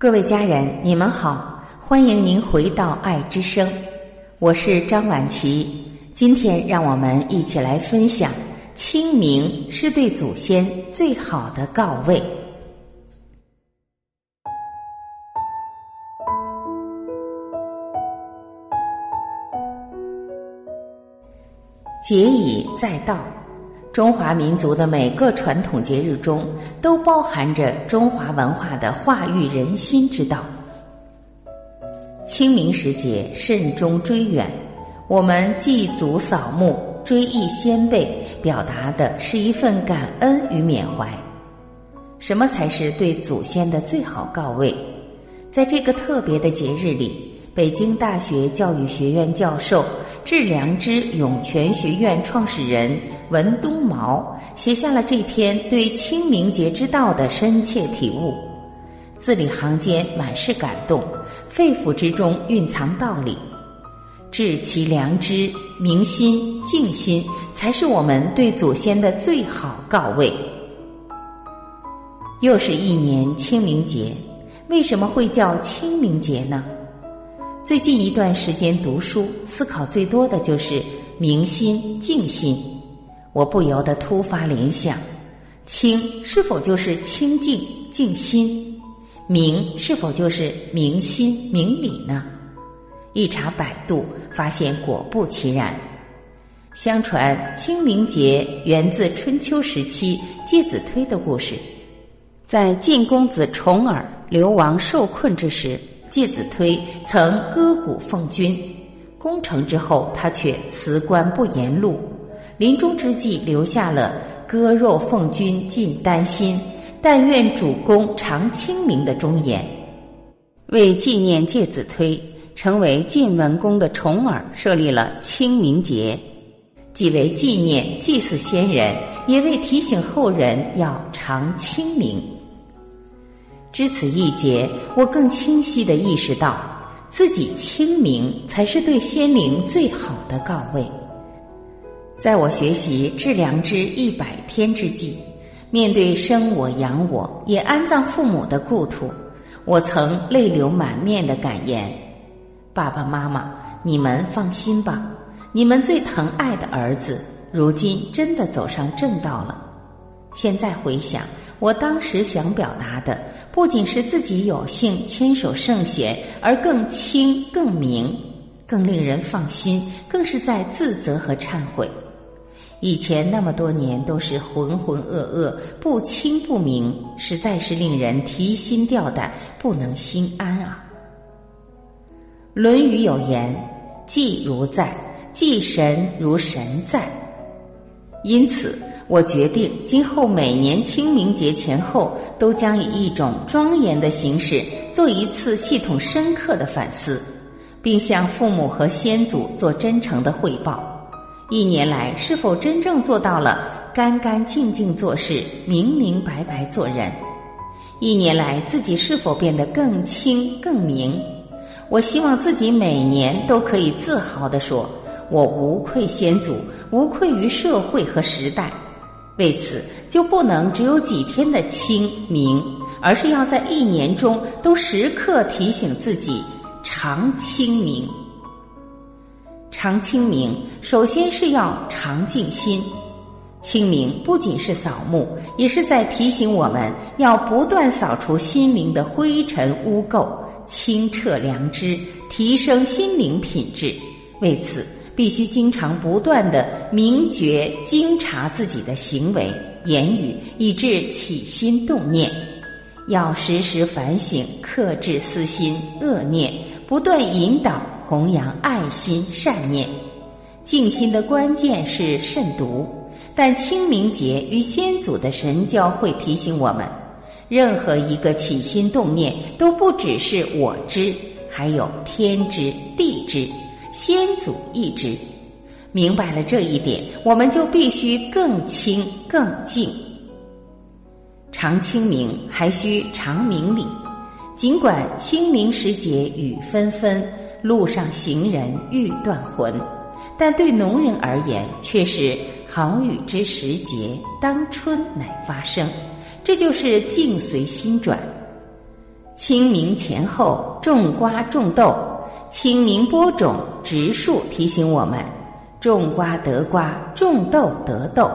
各位家人，你们好，欢迎您回到爱之声，我是张晚琪。今天让我们一起来分享：清明是对祖先最好的告慰。节已在到。中华民族的每个传统节日中，都包含着中华文化的化育人心之道。清明时节，慎终追远，我们祭祖扫墓、追忆先辈，表达的是一份感恩与缅怀。什么才是对祖先的最好告慰？在这个特别的节日里，北京大学教育学院教授。致良知涌泉学院创始人文东毛写下了这篇对清明节之道的深切体悟，字里行间满是感动，肺腑之中蕴藏道理。致其良知，明心静心，才是我们对祖先的最好告慰。又是一年清明节，为什么会叫清明节呢？最近一段时间读书，思考最多的就是明心静心。我不由得突发联想：清是否就是清净静心？明是否就是明心明理呢？一查百度，发现果不其然。相传清明节源自春秋时期介子推的故事，在晋公子重耳流亡受困之时。介子推曾割骨奉君，攻城之后，他却辞官不言禄，临终之际留下了“割肉奉君尽丹心，但愿主公常清明”的忠言。为纪念介子推，成为晋文公的重耳设立了清明节，既为纪念祭祀先人，也为提醒后人要常清明。知此一节，我更清晰的意识到，自己清明才是对先灵最好的告慰。在我学习致良知一百天之际，面对生我养我也安葬父母的故土，我曾泪流满面的感言：“爸爸妈妈，你们放心吧，你们最疼爱的儿子，如今真的走上正道了。”现在回想，我当时想表达的。不仅是自己有幸牵手圣贤，而更清、更明、更令人放心，更是在自责和忏悔。以前那么多年都是浑浑噩噩、不清不明，实在是令人提心吊胆、不能心安啊。《论语》有言：“祭如在，祭神如神在。”因此。我决定，今后每年清明节前后，都将以一种庄严的形式做一次系统深刻的反思，并向父母和先祖做真诚的汇报。一年来，是否真正做到了干干净净做事、明明白白做人？一年来，自己是否变得更清更明？我希望自己每年都可以自豪地说：“我无愧先祖，无愧于社会和时代。”为此，就不能只有几天的清明，而是要在一年中都时刻提醒自己常清明。常清明，首先是要常静心。清明不仅是扫墓，也是在提醒我们要不断扫除心灵的灰尘污垢，清澈良知，提升心灵品质。为此。必须经常不断的明觉精察自己的行为言语，以致起心动念，要时时反省克制私心恶念，不断引导弘扬爱心善念。静心的关键是慎独，但清明节与先祖的神交会提醒我们，任何一个起心动念都不只是我知，还有天知地知。先祖一知，明白了这一点，我们就必须更清更静。常清明，还需常明理。尽管清明时节雨纷纷，路上行人欲断魂，但对农人而言，却是好雨之时节，当春乃发生。这就是境随心转。清明前后种瓜种豆，清明播种植树，提醒我们种瓜得瓜，种豆得豆，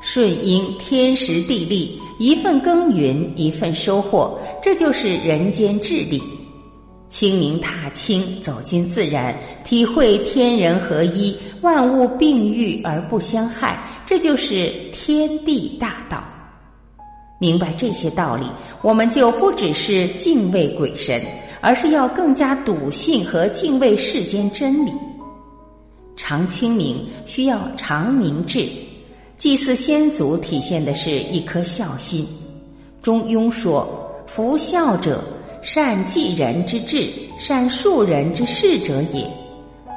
顺应天时地利，一份耕耘一份收获，这就是人间智力。清明踏青，走进自然，体会天人合一，万物并育而不相害，这就是天地大道。明白这些道理，我们就不只是敬畏鬼神，而是要更加笃信和敬畏世间真理。常清明需要常明志，祭祀先祖体现的是一颗孝心。中庸说：“夫孝者，善继人之志，善述人之事者也。”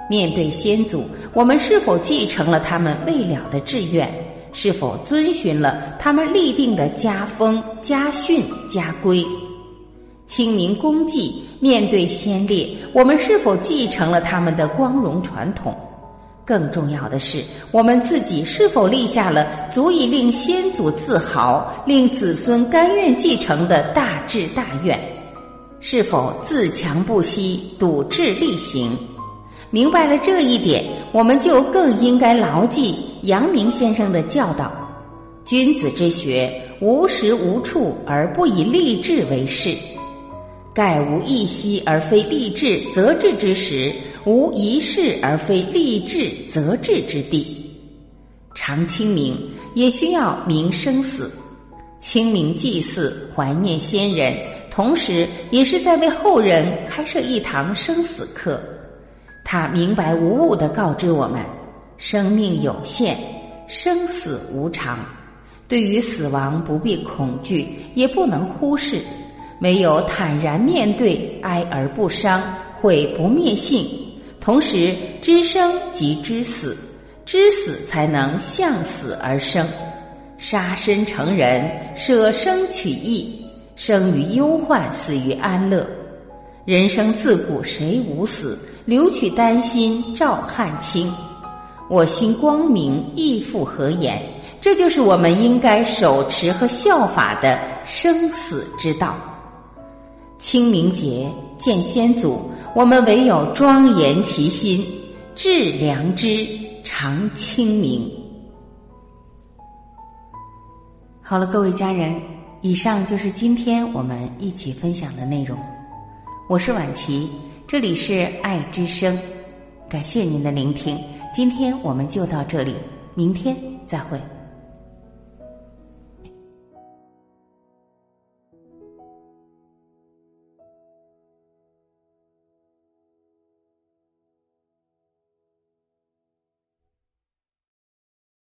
面对先祖，我们是否继承了他们未了的志愿？是否遵循了他们立定的家风、家训、家规？清明公祭面对先烈，我们是否继承了他们的光荣传统？更重要的是，我们自己是否立下了足以令先祖自豪、令子孙甘愿继承的大志大愿？是否自强不息、笃志力行？明白了这一点，我们就更应该牢记阳明先生的教导：君子之学，无时无处而不以立志为事。盖无一息而非立志则志之时，无一事而非立志则志之地。常清明也需要明生死，清明祭祀，怀念先人，同时也是在为后人开设一堂生死课。他明白无误的告知我们：生命有限，生死无常。对于死亡，不必恐惧，也不能忽视。唯有坦然面对，哀而不伤，毁不灭性。同时，知生即知死，知死才能向死而生。杀身成仁，舍生取义，生于忧患，死于安乐。人生自古谁无死？留取丹心照汗青。我心光明，亦复何言？这就是我们应该手持和效法的生死之道。清明节见先祖，我们唯有庄严其心，致良知，常清明。好了，各位家人，以上就是今天我们一起分享的内容。我是婉琪，这里是爱之声，感谢您的聆听，今天我们就到这里，明天再会。